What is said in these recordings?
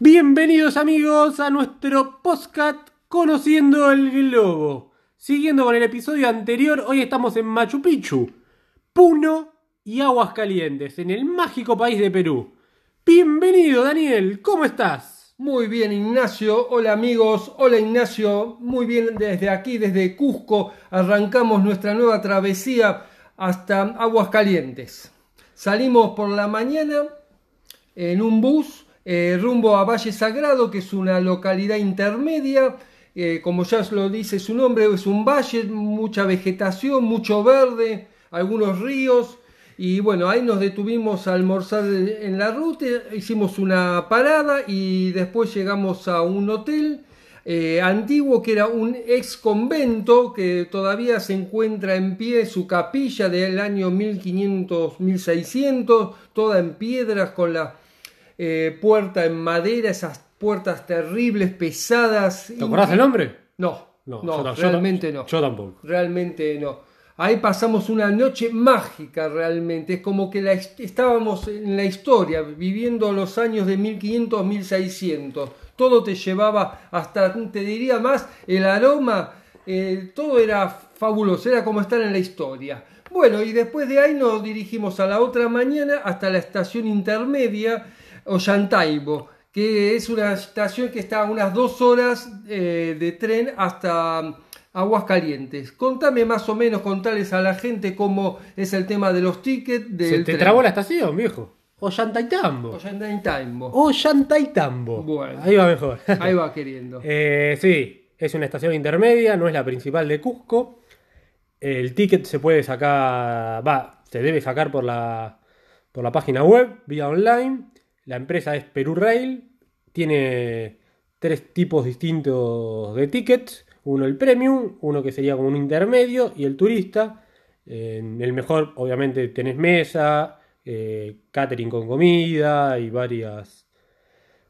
Bienvenidos amigos a nuestro podcast Conociendo el Globo. Siguiendo con el episodio anterior, hoy estamos en Machu Picchu, Puno y Aguascalientes, en el mágico país de Perú. Bienvenido Daniel, ¿cómo estás? Muy bien, Ignacio. Hola amigos. Hola Ignacio. Muy bien, desde aquí, desde Cusco, arrancamos nuestra nueva travesía hasta Aguascalientes. Salimos por la mañana en un bus eh, rumbo a Valle Sagrado, que es una localidad intermedia. Eh, como ya lo dice su nombre, es un valle, mucha vegetación, mucho verde, algunos ríos. Y bueno, ahí nos detuvimos a almorzar en la ruta, hicimos una parada y después llegamos a un hotel eh, antiguo que era un ex convento que todavía se encuentra en pie, su capilla del año 1500-1600, toda en piedras con la eh, puerta en madera, esas puertas terribles, pesadas. ¿Te acordás el nombre? No, No, no, yo realmente no. yo tampoco. Realmente no. Ahí pasamos una noche mágica realmente, es como que la estábamos en la historia, viviendo los años de 1500, 1600. Todo te llevaba hasta, te diría más, el aroma, eh, todo era fabuloso, era como estar en la historia. Bueno, y después de ahí nos dirigimos a la otra mañana hasta la estación intermedia, Ollantaybo, que es una estación que está a unas dos horas eh, de tren hasta Aguascalientes. Contame más o menos, contales a la gente cómo es el tema de los tickets del Se te tren. trabó la estación, viejo. Ollantaytambo. Ollantaytambo. Ollantaytambo. Bueno. Ahí va mejor. Ahí va queriendo. Eh, sí, es una estación intermedia, no es la principal de Cusco. El ticket se puede sacar, va, se debe sacar por la, por la página web, vía online. La empresa es Perú Rail, tiene tres tipos distintos de tickets. Uno el premium, uno que sería como un intermedio y el turista. En el mejor, obviamente, tenés mesa, eh, catering con comida y varias,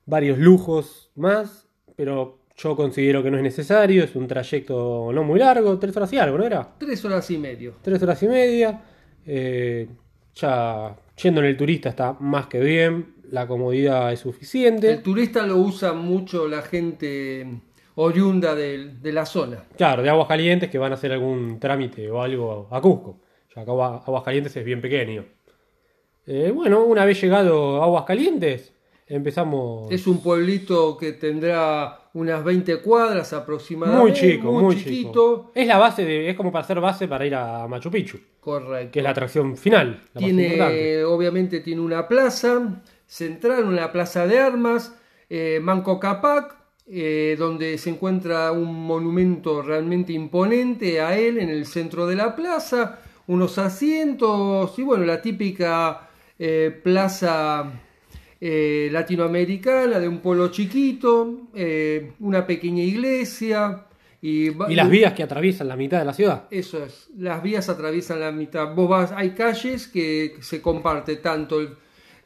varios lujos más, pero yo considero que no es necesario, es un trayecto no muy largo, tres horas y algo, ¿no era? Tres horas y medio. Tres horas y media, eh, ya yendo en el turista está más que bien, la comodidad es suficiente. El turista lo usa mucho la gente oriunda de, de la zona. Claro, de Aguascalientes que van a hacer algún trámite o algo a Cusco, ya que Agua- Aguascalientes es bien pequeño. Eh, bueno, una vez llegado a Aguascalientes, empezamos... Es un pueblito que tendrá unas 20 cuadras aproximadamente. Muy chico, muy, chiquito. chico. Es la base de, es como para hacer base para ir a Machu Picchu, Correcto. que es la atracción final, la. Tiene, obviamente tiene una plaza central, una plaza de armas, eh, Manco Capac, eh, donde se encuentra un monumento realmente imponente a él en el centro de la plaza, unos asientos y bueno, la típica eh, plaza latinoamericana de un pueblo chiquito, una pequeña iglesia y, Y las vías que atraviesan la mitad de la ciudad. eso es, las vías atraviesan la mitad. Vos vas, hay calles que se comparte tanto el-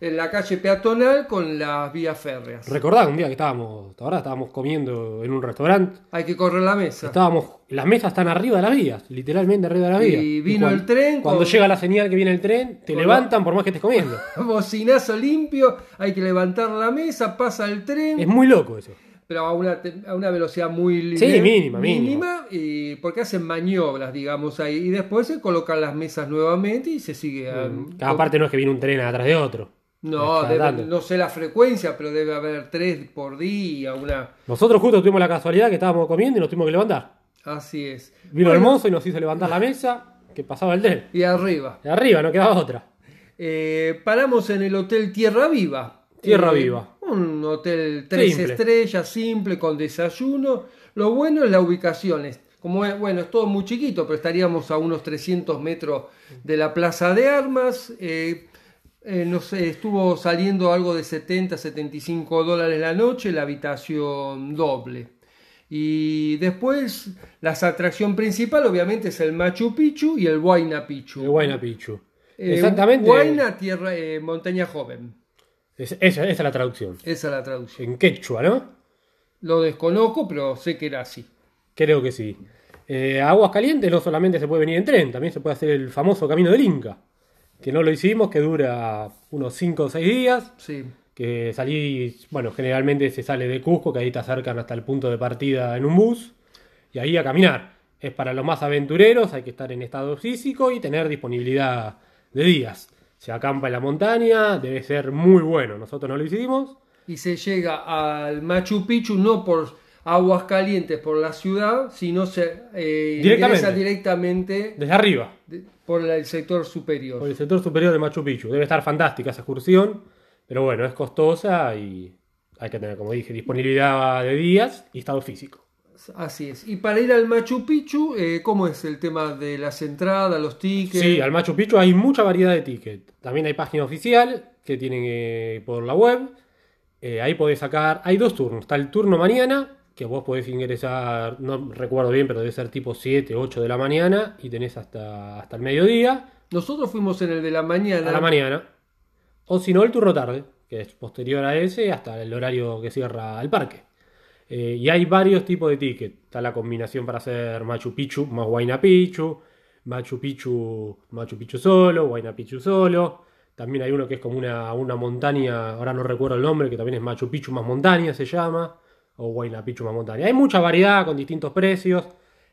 en la calle peatonal con las vías férreas. Recordá un día que estábamos, ahora estábamos comiendo en un restaurante, Hay que correr la mesa. estábamos, las mesas están arriba de las vías, literalmente arriba de las Y vías. vino cuan- el tren Cuando con- llega la señal que viene el tren, te levantan por más que estés comiendo. Bocinazo limpio, hay que levantar la mesa, pasa el tren, Es muy loco eso. pero a una, a una velocidad muy Sí, mínima, mínima. y porque hacen maniobras, digamos, ahí. Y después se colocan las mesas nuevamente y se sigue. ah, Cada parte no es que viene un tren atrás de otro. No, debe- no sé la frecuencia, pero debe haber tres por día, una... Nosotros justo tuvimos la casualidad que estábamos comiendo y nos tuvimos que levantar. Así es. Vino Bueno, mozo y nos hizo levantar la mesa que pasaba el tren. Y arriba. De arriba, no quedaba otra. Eh, paramos en el Hotel Tierra Viva. Tierra Eh, Viva. Un hotel tres Simple. estrellas, simple, con desayuno. Lo bueno es la ubicación. es- Como es, bueno, es todo muy chiquito, pero estaríamos a unos 300 metros de la Plaza de Armas. Eh, eh, no sé, estuvo saliendo algo de 70, 75 dólares la noche, la habitación doble. Y después, la atracción principal, obviamente, es el Machu Picchu y el Huayna Picchu. El Huayna Picchu. Eh, Exactamente. Huayna, tierra, eh, montaña joven. Es- esa, esa es la traducción. Esa es la traducción. En quechua, ¿no? Lo desconozco, pero sé que era así. Creo que sí. Eh, a Aguas Calientes no solamente se puede venir en tren, también se puede hacer el famoso camino del Inca. Que no lo hicimos, que dura unos 5 o 6 días. Sí. que salís, bueno, generalmente se sale de Cusco, que ahí te acercan hasta el punto de partida en un bus, y ahí a caminar. Es para los más aventureros, hay que estar en estado físico y tener disponibilidad de días. Se acampa en la montaña, debe ser muy bueno. Nosotros no lo hicimos. Y se llega al Machu Picchu no por aguas calientes por la ciudad, sino se eh, Directamente. ingresa directamente Desde arriba, de- por el sector superior. por el sector superior de Machu Picchu. Debe estar fantástica esa excursión, pero bueno, es costosa y hay que tener, como dije, disponibilidad de días y estado físico. Así es. Y para ir al Machu Picchu, eh, ¿cómo es el tema de las entradas, los tickets? Sí, al Machu Picchu hay mucha variedad de tickets. También hay página oficial que tienen eh, por la web. Eh, ahí podés sacar. Hay dos turnos. Está el turno mañana, que vos podés ingresar, no recuerdo bien, pero debe ser tipo 7, 8 de la mañana y tenés hasta, hasta el mediodía Nosotros fuimos en el de la mañana. a la mañana. O si no, el turno tarde, que es posterior a ese hasta el horario que cierra el parque. Eh, y hay varios tipos de tickets. Está la combinación para hacer Machu Picchu más Huayna Picchu, Machu Picchu, Machu Picchu solo, Huayna Picchu solo. También hay uno que es como una, una montaña, ahora no recuerdo el nombre, que también es Machu Picchu más montaña se llama, o Huayna Picchu más montaña. Hay mucha variedad con distintos precios.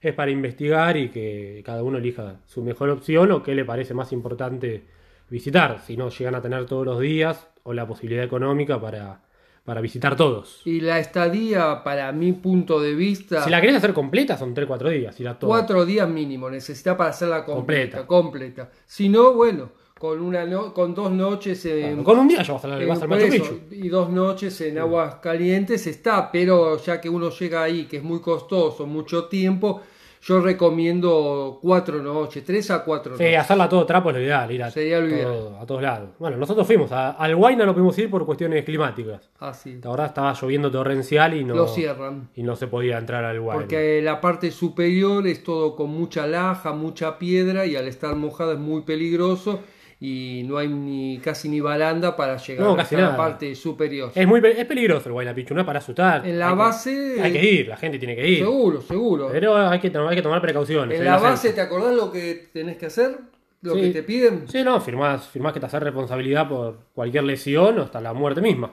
Es para investigar y que cada uno elija su mejor opción o qué le parece más importante visitar. Si no llegan a tener todos los días o la posibilidad económica para, para visitar todos. Y la estadía, para mi punto de vista, Si la querés hacer completa, son 3-4 días. Ir a todo. cuatro días mínimo necesita para hacerla completa. Completa. completa. Si no, bueno, con una no- con dos noches en, Claro, Con un día ya vas, a, por Machu Picchu. y dos noches en aguas calientes está, pero ya que uno llega ahí, que es muy costoso, mucho tiempo, yo recomiendo cuatro noches, tres a cuatro Sí, noches. hacerla todo trapo es lo ideal, ir a, Sería lo todo- a todos lados. Bueno, nosotros fuimos, a- al Huayna no pudimos ir por cuestiones climáticas. Así, La verdad estaba lloviendo torrencial y no, lo cierran. y no se podía entrar al Huayna. Porque la parte superior es todo con mucha laja, mucha piedra y al estar mojada es muy peligroso y no hay ni casi ni baranda para llegar No, a casi la nada. parte superior. Es muy es peligroso el Huayna Picchu, no es para asustar. En la Hay que- base- hay que ir, la gente tiene que ir. Seguro, seguro. Pero hay que, hay que tomar precauciones. En hay la base. ¿te acordás lo que tenés que hacer? ¿Lo Sí. que te piden? Sí, no, firmás, firmás que te haces responsabilidad por cualquier lesión o hasta la muerte misma.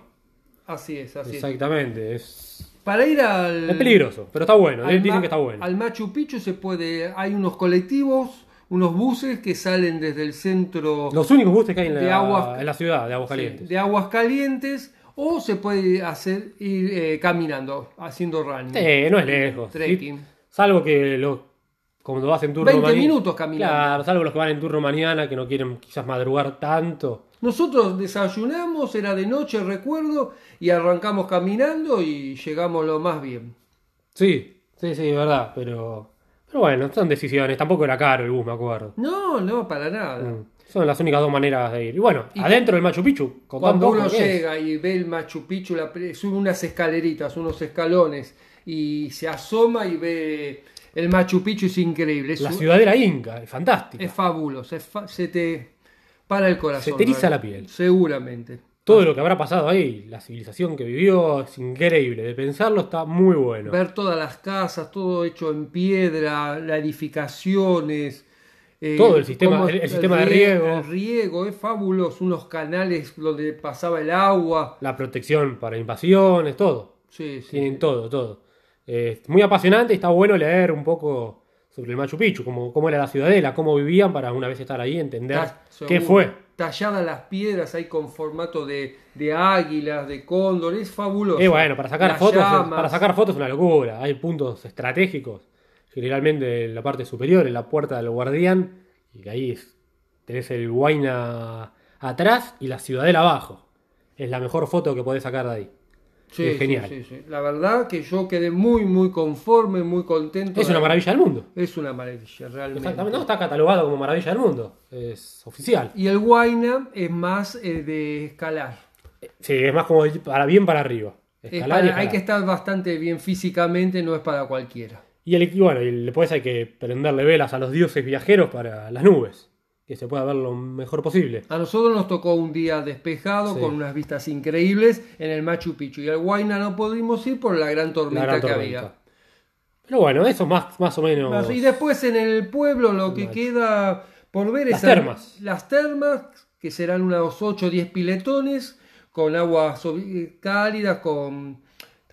Así es, así es. Exactamente, es, Para ir al. es peligroso, pero está bueno, dicen que está bueno. Al Machu Picchu se puede. Hay unos colectivos, unos buses que salen desde el centro Los únicos buses que hay en de la, aguas- en la ciudad de Aguas sí, Calientes. de aguas calientes o se puede hacer ir eh, caminando, haciendo running. Sí, no es lejos. Trekking. Sí, Salvo que los, cuando vas en turno 20 mañana- minutos caminando. Claro, salvo los que van en turno mañana que no quieren quizás madrugar tanto. Nosotros desayunamos, era de noche, recuerdo, y arrancamos caminando y llegamos lo más bien. Sí, sí, sí, es verdad, pero, pero bueno, son decisiones. Tampoco era caro el bus, me acuerdo. No, no, para nada. Mm. Son las únicas dos maneras de ir. Y bueno, Y- adentro del Machu Picchu, Cuando uno es. llega y ve el Machu Picchu, la sube unas escaleritas, unos escalones y se asoma y ve el Machu Picchu es increíble, es, La un- ciudadela inca, es fantástica. es fabuloso, es fa- se te para el corazón. Se te eriza la piel. Seguramente. Todo lo que habrá pasado ahí, la civilización que vivió, es increíble. De pensarlo está muy bueno. Ver todas las casas, todo hecho en piedra, las edificaciones. eh, Todo el sistema- el- el sistema de rie- riego. El riego es fabuloso, unos canales donde pasaba el agua. La protección para invasiones, todo. Sí, sí. Tienen todo, todo. Es muy apasionante y está bueno leer un poco sobre el Machu Picchu, cómo, cómo era la ciudadela, cómo vivían para una vez estar ahí entender qué fue. Talladas las piedras ahí con formato de, de águilas, de cóndor, es fabuloso. Y bueno, para sacar Las fotos, llamas. para sacar fotos es una locura. Hay puntos estratégicos, generalmente en la parte superior, en la puerta del guardián, y ahí es- tenés el Huayna atrás y la ciudadela abajo. Es la mejor foto que podés sacar de ahí. Sí, es genial. sí, sí. La verdad que yo quedé muy, muy conforme, muy contento. Es una maravilla del mundo. Es una maravilla, realmente. Exactamente, no está catalogado como maravilla del mundo. Es oficial. Y el Huayna es más eh, de escalar. Sí, es más como para bien para arriba. Es Escalar para- y hay que estar bastante bien físicamente, no es para cualquiera. Y, el, y bueno, y después hay que prenderle velas a los dioses viajeros para las nubes. Que se pueda ver lo mejor posible. A nosotros nos tocó un día despejado Sí. con unas vistas increíbles en el Machu Picchu y al Huayna no pudimos ir por la gran tormenta La gran que tormenta. había. Pero bueno, eso más, más o menos. Y después en el pueblo lo que queda por ver Las es termas. las termas, que serán unos 8 o 10 piletones, con aguas obi- cálidas, con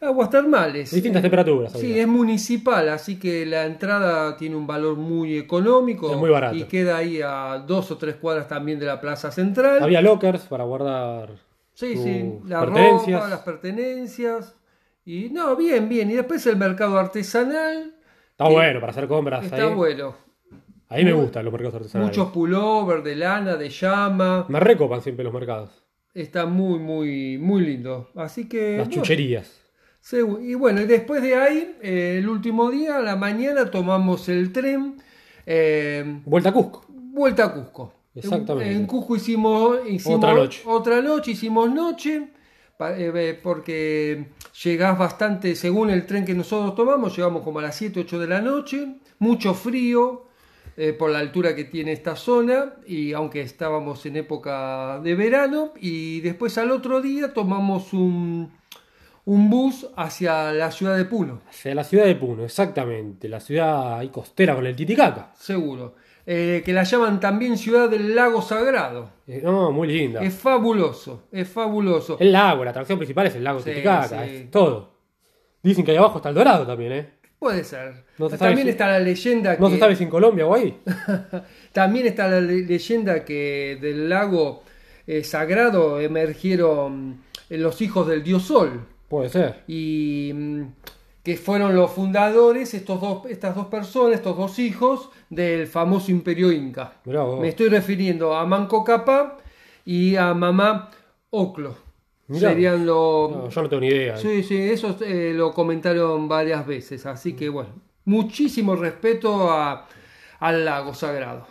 aguas termales. Distintas temperaturas. Sí, es municipal, así que la entrada tiene un valor muy económico. Es muy barato. Y queda ahí a dos o tres cuadras también de la plaza central. Había lockers para guardar sí, sí, la ropa, las pertenencias. Y no, bien, bien. Y después el mercado artesanal. Está que bueno para hacer compras. Está ahí. bueno. A mí me Muy- gustan los mercados artesanales. Muchos pullover de lana, de llama. Me recopan siempre los mercados. Está muy, muy, muy lindo. Así que. Las bueno, chucherías. Y bueno, y después de ahí, eh, el último día, a la mañana, tomamos el tren. eh, Vuelta a Cusco. vuelta a Cusco. Exactamente. En Cusco hicimos, hicimos Otra noche. otra noche, hicimos noche, eh, porque llegás bastante, según el tren que nosotros tomamos, llegamos como a las 7, 8 de la noche, mucho frío por la altura que tiene esta zona, y aunque estábamos en época de verano, y después al otro día tomamos un, un bus hacia la ciudad de Puno. Hacia la ciudad de Puno, exactamente. La ciudad ahí costera con el Titicaca. Seguro. Eh, que la llaman también ciudad del lago sagrado. Eh, no, muy linda. Es fabuloso, es fabuloso. El lago, la atracción principal es el lago Sí, Titicaca. sí. Es todo. Dicen que ahí abajo está el dorado también, ¿eh? Puede ser. No se sabe también si- está la leyenda No se sabe si en Colombia o ahí. también está la le- leyenda que del lago eh, sagrado emergieron los hijos del dios Sol Puede ser. y mm, que fueron los fundadores estos dos estas dos personas, estos dos hijos del famoso Imperio Inca. Vos. Me estoy refiriendo a Manco Cápac y a Mamá Oclo. Mirá. Serían los No, yo no tengo ni idea. Sí, sí, eso eh, lo comentaron varias veces, así que bueno, muchísimo respeto a- al lago sagrado.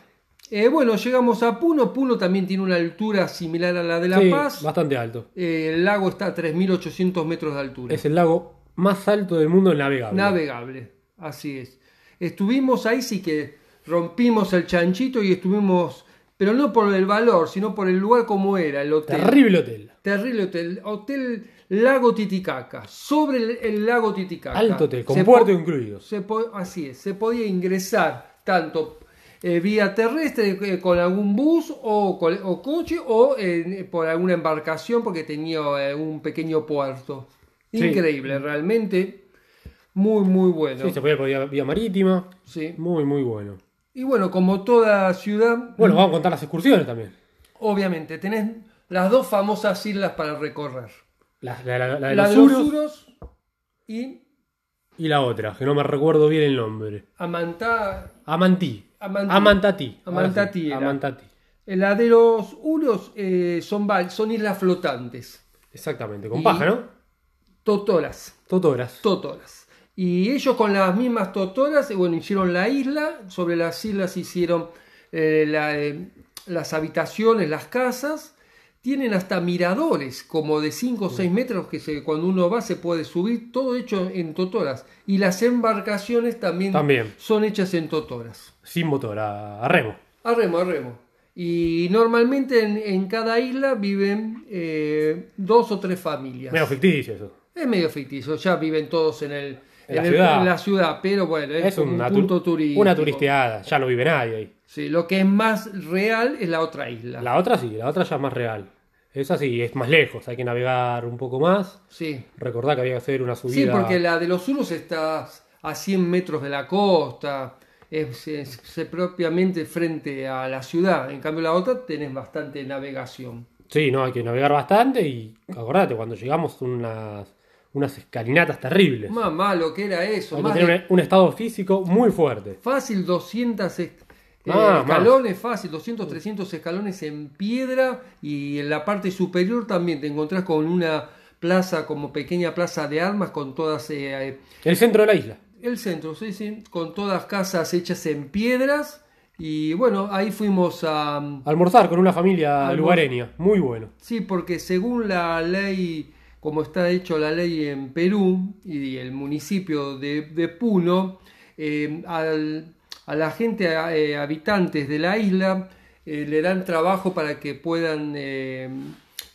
Eh, bueno, llegamos a Puno, Puno también tiene una altura similar a la de La Sí, Paz, bastante alto. Eh, el lago está a 3.800 metros de altura, Es el lago más alto del mundo navegable. navegable, así es. Estuvimos ahí, sí que rompimos el chanchito y estuvimos, pero no por el valor, sino por el lugar como era, el hotel. Terrible hotel. Terrible hotel. Hotel Lago Titicaca. Sobre el, el lago Titicaca. Alto hotel, con puerto incluido. se así es. Se podía ingresar tanto eh, vía terrestre eh, con algún bus o, coche o eh, por alguna embarcación porque tenía eh, un pequeño puerto. Sí. Increíble, realmente. Muy, muy bueno. Sí, se podía ir por vía, vía marítima. Sí. Muy, muy bueno. Y bueno, como toda ciudad, Bueno, vamos a contar las excursiones también. obviamente tenés las dos famosas islas para recorrer. La, la- la- la de La los de los Uros Uros y y la otra, que no me recuerdo bien el nombre. Amantá, Amantí. Sí, era. Amantatí. la de los Uros eh, son, son islas flotantes, Exactamente. Con Y- paja, ¿no? totoras, Totoras. totoras. Y ellos con las mismas totoras, eh, bueno, hicieron la isla, sobre las islas hicieron eh, la, eh, las habitaciones, las casas, tienen hasta miradores como de 5 o 6 metros que se, cuando uno va se puede subir, todo hecho en totoras. Y las embarcaciones también, También. son hechas en totoras. Sin motor, a, a remo. A remo, a remo. Y normalmente en, en cada isla viven eh, dos o tres familias. Medio ficticio eso. Es medio ficticio, ya viven todos en, el, En la ciudad. en la ciudad, pero bueno, es, Es un una, punto tu- turístico. una turisteada. Ya no vive nadie ahí. Sí, lo que es más real es la otra isla. La otra sí, la otra ya es más real. Esa sí, es más lejos. Hay que navegar un poco más. Sí. Recordá que había que hacer una subida. sí, porque la de los Uros está a 100 metros de la costa, es, es- es propiamente frente a la ciudad. En cambio la otra tenés bastante navegación. Sí, no, hay que navegar bastante y acordate, cuando llegamos unas, unas escalinatas terribles. Mamá, lo que era eso. Hay que más tener de- un, un estado físico muy fuerte. Fácil 200 es- eh, Ah, escalones, fácil, 200, 300 escalones en piedra y en la parte superior también te encontrás con una plaza como pequeña plaza de armas con todas eh, eh, El centro de la isla. el centro, sí, sí, con todas casas hechas en piedras y bueno, ahí fuimos a Almorzar con una familia Almor- lugareña. Muy bueno. sí, porque según la ley como está hecho la ley en Perú y el municipio de, Puno, eh, a la gente, a- eh, habitantes de la isla, eh, le dan trabajo para que puedan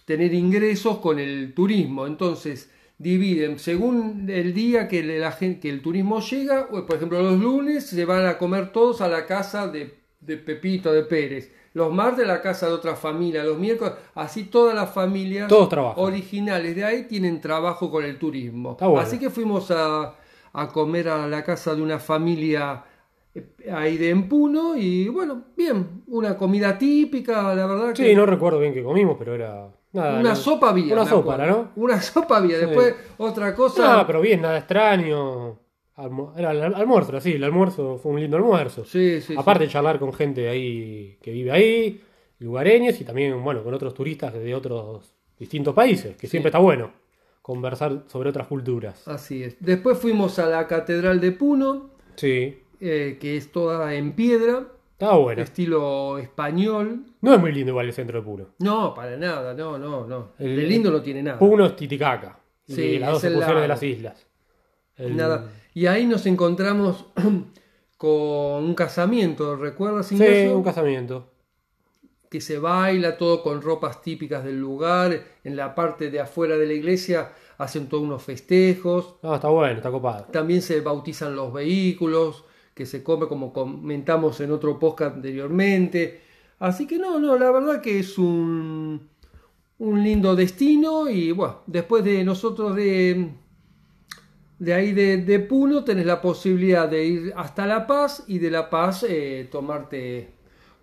tener ingresos con el turismo. Entonces, dividen según el día que, el turismo llega, por ejemplo, los lunes se van a comer todos a la casa de, de Pepito, de Pérez. Los martes la casa de otra familia, los miércoles, así todas las familias Todos trabajan. originales de ahí tienen trabajo con el turismo. Bueno. Así que fuimos a, a comer a la casa de una familia eh, ahí de Empuno y bueno, bien, una comida típica, la verdad que Sí, no recuerdo bien qué comimos, pero era. Nada, una no- sopa había. Una sopa, acuerdo. ¿no? Una sopa había, Sí. después otra cosa. No, pero bien, nada extraño. Almu- Era el almuerzo, sí, el almuerzo fue un lindo almuerzo. Sí, sí. Aparte de charlar con gente ahí que vive ahí, lugareños y también, bueno, con otros turistas de otros distintos países, que siempre está bueno conversar sobre otras culturas. Así es. Después fuimos a la Catedral de Puno, Sí, eh, que es toda en piedra, estaba bueno. estilo español. No es muy lindo igual el centro de Puno. No, para nada, no, no, no. El- de lindo no tiene nada. Puno es Titicaca. Sí, y las es dos el porciones de las islas. El- Nada. Y ahí nos encontramos con un casamiento, ¿recuerdas, Sí, un casamiento. que se baila todo con ropas típicas del lugar. En la parte de afuera de la iglesia hacen todos unos festejos. No, está bueno, está copado. También se bautizan los vehículos, que se come como comentamos en otro podcast anteriormente. Así que no, no, la verdad que es un, un lindo destino y bueno, después de nosotros de, de ahí de, de Puno tenés la posibilidad de ir hasta La Paz y de La Paz eh, tomarte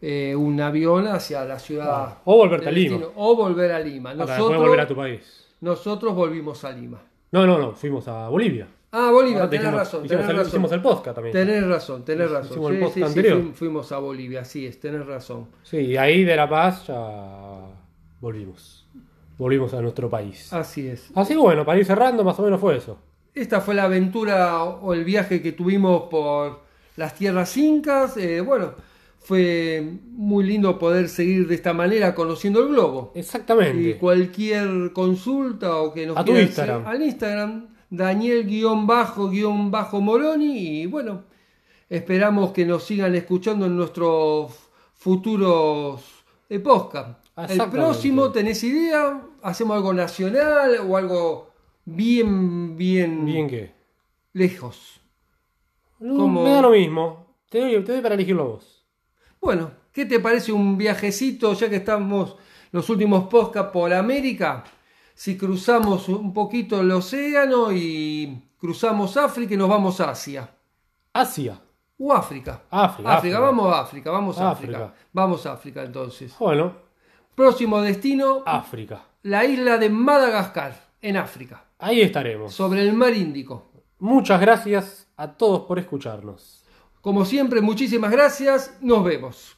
eh, un avión hacia la ciudad. Ah, o volverte a Lima. destino, O volver a Lima. Nosotros, volver a tu país. nosotros volvimos a Lima. No, no, no, fuimos a Bolivia. Ah, Bolivia, tenés hicimos- razón, hicimos tenés el, razón. hicimos el podcast también. Tenés razón, tenés razón. Hicimos el Sí, podcast sí, sí, anterior. fuim- fuimos a Bolivia, así es, tenés razón. Sí, y ahí de La Paz ya volvimos. Volvimos a nuestro país. Así es. Así bueno, para ir cerrando, más o menos fue eso. Esta fue la aventura o el viaje que tuvimos por las tierras incas. Eh, bueno, fue muy lindo poder seguir de esta manera conociendo el globo. Y Exactamente. cualquier consulta o que nos A tu Instagram. hacer- al Instagram, Daniel-Moroni. Y bueno, esperamos que nos sigan escuchando en nuestros futuros eh, podcast. El próximo, ¿tenés idea? ¿Hacemos algo nacional o algo bien, bien, Bien que. lejos? Como- Me da lo mismo. Te doy, te doy para elegirlo vos. Bueno, ¿qué te parece un viajecito ya que estamos los últimos podcast por América? Si cruzamos un poquito el océano y cruzamos África y nos vamos a Asia. Asia. O África. África, África. vamos a África, vamos a África. África. Vamos a África entonces. Bueno, Próximo destino, África. la isla de Madagascar, en África, Ahí estaremos. sobre el mar Índico. Muchas gracias a todos por escucharnos. Como siempre, muchísimas gracias. Nos vemos.